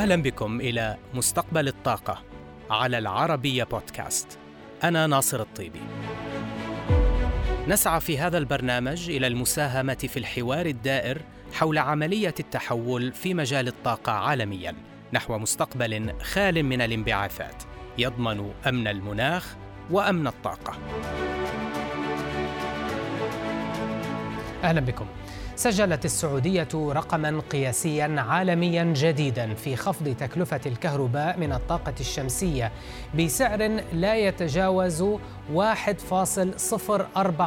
أهلا بكم إلى مستقبل الطاقة على العربية بودكاست. أنا ناصر الطيبي. نسعى في هذا البرنامج إلى المساهمة في الحوار الدائر حول عملية التحول في مجال الطاقة عالميا نحو مستقبل خال من الانبعاثات يضمن أمن المناخ وأمن الطاقة. أهلا بكم. سجلت السعودية رقما قياسيا عالميا جديدا في خفض تكلفة الكهرباء من الطاقة الشمسية بسعر لا يتجاوز 1.04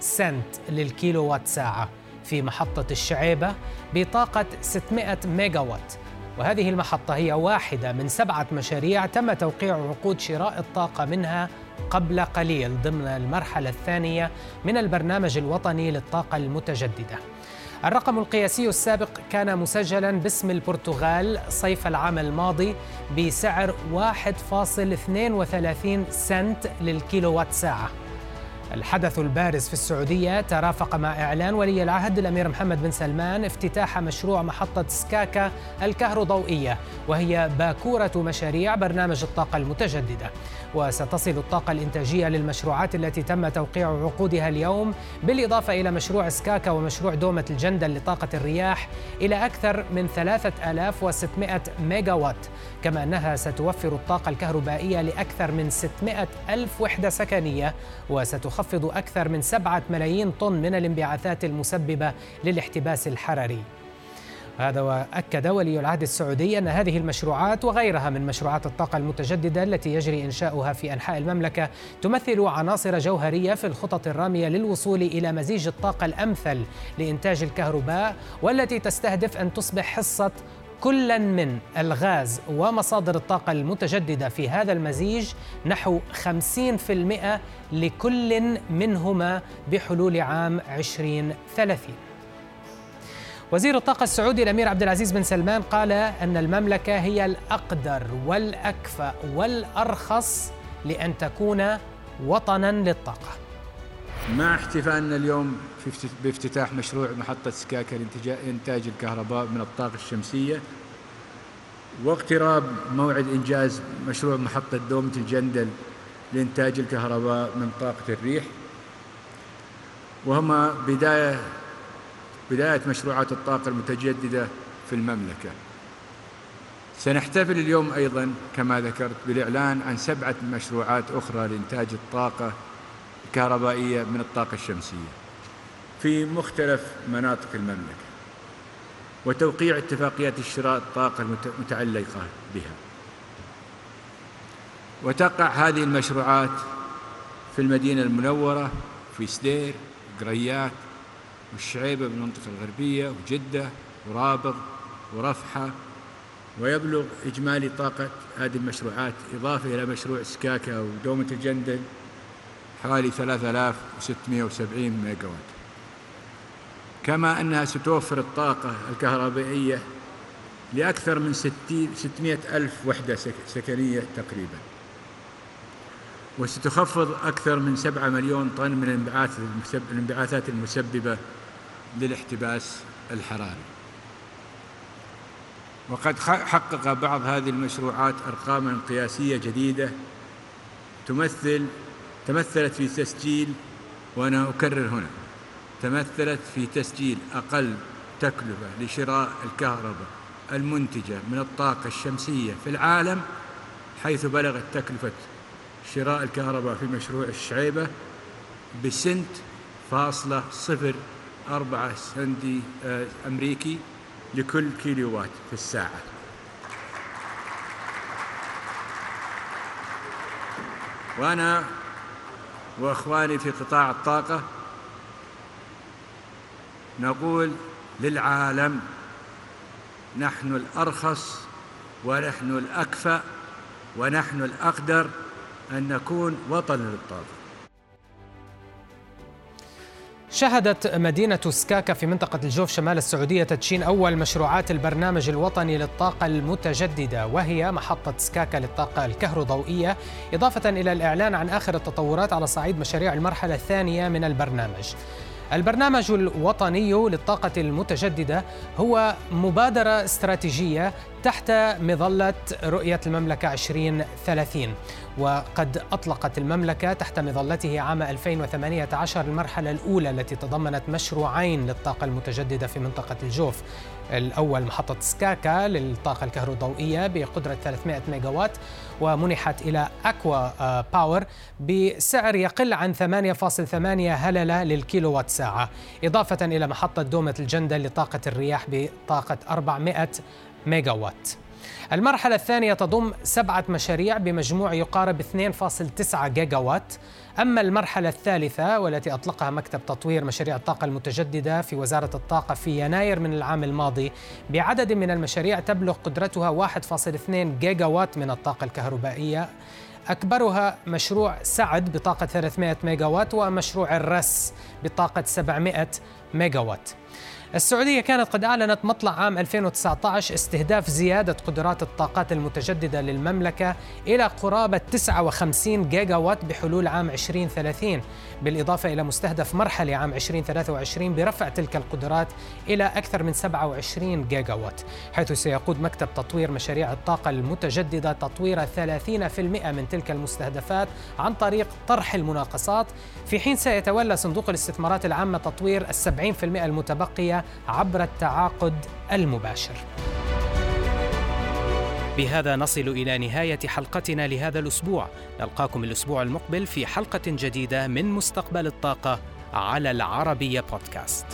سنت للكيلو وات ساعة في محطة الشعيبة بطاقة 600 ميجا وات وهذه المحطة هي واحدة من سبعة مشاريع تم توقيع عقود شراء الطاقة منها قبل قليل ضمن المرحلة الثانية من البرنامج الوطني للطاقة المتجددة. الرقم القياسي السابق كان مسجلا باسم البرتغال صيف العام الماضي بسعر 1.32 سنت للكيلووات ساعة. الحدث البارز في السعودية ترافق مع إعلان ولي العهد الأمير محمد بن سلمان افتتاح مشروع محطة سكاكا الكهروضوئية وهي باكورة مشاريع برنامج الطاقة المتجددة. وستصل الطاقة الإنتاجية للمشروعات التي تم توقيع عقودها اليوم بالإضافة إلى مشروع سكاكا ومشروع دومة الجندل لطاقة الرياح إلى أكثر من 3600 ميجا وات كما أنها ستوفر الطاقة الكهربائية لأكثر من 600 ألف وحدة سكنية وستخفض أكثر من 7 ملايين طن من الانبعاثات المسببة للاحتباس الحراري. هذا وأكد ولي العهد السعودي أن هذه المشروعات وغيرها من مشروعات الطاقة المتجددة التي يجري إنشاؤها في أنحاء المملكة تمثل عناصر جوهرية في الخطط الرامية للوصول إلى مزيج الطاقة الأمثل لإنتاج الكهرباء والتي تستهدف أن تصبح حصة كلا من الغاز ومصادر الطاقة المتجددة في هذا المزيج نحو 50% لكل منهما بحلول عام 2030 وزير الطاقة السعودي الأمير عبد العزيز بن سلمان قال أن المملكة هي الأقدر والأكفأ والأرخص لأن تكون وطنا للطاقة. مع احتفالنا اليوم بافتتاح مشروع محطة سكاكا لإنتاج الكهرباء من الطاقة الشمسية واقتراب موعد إنجاز مشروع محطة دومة الجندل لإنتاج الكهرباء من طاقة الريح وهما بداية بداية مشروعات الطاقة المتجددة في المملكة. سنحتفل اليوم أيضا كما ذكرت بالإعلان عن سبعة مشروعات أخرى لإنتاج الطاقة الكهربائية من الطاقة الشمسية في مختلف مناطق المملكة وتوقيع اتفاقيات الشراء الطاقة المتعلقة بها. وتقع هذه المشروعات في المدينة المنورة في سدير قريات والشعيبة بالمنطقة الغربية وجدة ورابغ ورفحة ويبلغ إجمالي طاقة هذه المشروعات إضافة إلى مشروع سكاكا ودومة الجندل حوالي 3670 ميجا وات كما أنها ستوفر الطاقة الكهربائية لأكثر من 60 600 ألف وحدة سكنية تقريبا. وستخفض أكثر من 7 مليون طن من الانبعاثات المسببة للاحتباس الحراري. وقد حقق بعض هذه المشروعات أرقاما قياسية جديدة تمثل تمثلت في تسجيل وأنا أكرر هنا تمثلت في تسجيل أقل تكلفة لشراء الكهرباء المنتجة من الطاقة الشمسية في العالم حيث بلغت تكلفة شراء الكهرباء في مشروع الشعيبة بسنت فاصلة صفر أربعة سنتي آه، أمريكي لكل كيلو وات في الساعة. وأنا وأخواني في قطاع الطاقة نقول للعالم نحن الأرخص ونحن الأكفأ ونحن الأقدر أن نكون وطن للطاقة. شهدت مدينة سكاكا في منطقة الجوف شمال السعودية تدشين أول مشروعات البرنامج الوطني للطاقة المتجددة وهي محطة سكاكا للطاقة الكهروضوئية إضافة إلى الإعلان عن آخر التطورات على صعيد مشاريع المرحلة الثانية من البرنامج. البرنامج الوطني للطاقة المتجددة هو مبادرة استراتيجية تحت مظلة رؤية المملكة 2030 وقد أطلقت المملكة تحت مظلته عام 2018 المرحلة الأولى التي تضمنت مشروعين للطاقة المتجددة في منطقة الجوف. الأول محطة سكاكا للطاقة الكهروضوئية بقدرة 300 ميجاوات ومنحت إلى أكوا آه، باور بسعر يقل عن 8.8 هللة للكيلووات ساعة. إضافة إلى محطة دومة الجندل لطاقة الرياح بطاقة 400 ميجاوات. المرحلة الثانية تضم سبعة مشاريع بمجموع يقارب 2.9 جيجا وات أما المرحلة الثالثة والتي أطلقها مكتب تطوير مشاريع الطاقة المتجددة في وزارة الطاقة في يناير من العام الماضي بعدد من المشاريع تبلغ قدرتها 1.2 جيجا وات من الطاقة الكهربائية. أكبرها مشروع سعد بطاقة 300 ميجا وات ومشروع الرس بطاقة 700 ميجا وات السعودية كانت قد أعلنت مطلع عام 2019 استهداف زيادة قدرات الطاقات المتجددة للمملكة إلى قرابة 59 جيجا وات بحلول عام 2030 بالإضافة إلى مستهدف مرحلة عام 2023 برفع تلك القدرات إلى أكثر من 27 جيجا وات حيث سيقود مكتب تطوير مشاريع الطاقة المتجددة تطوير 30% من تلك المستهدفات عن طريق طرح المناقصات في حين سيتولى صندوق الاستثمارات العامة تطوير في المئة المتبقية عبر التعاقد المباشر. بهذا نصل إلى نهاية حلقتنا لهذا الأسبوع. نلقاكم الأسبوع المقبل في حلقة جديدة من مستقبل الطاقة على العربية بودكاست.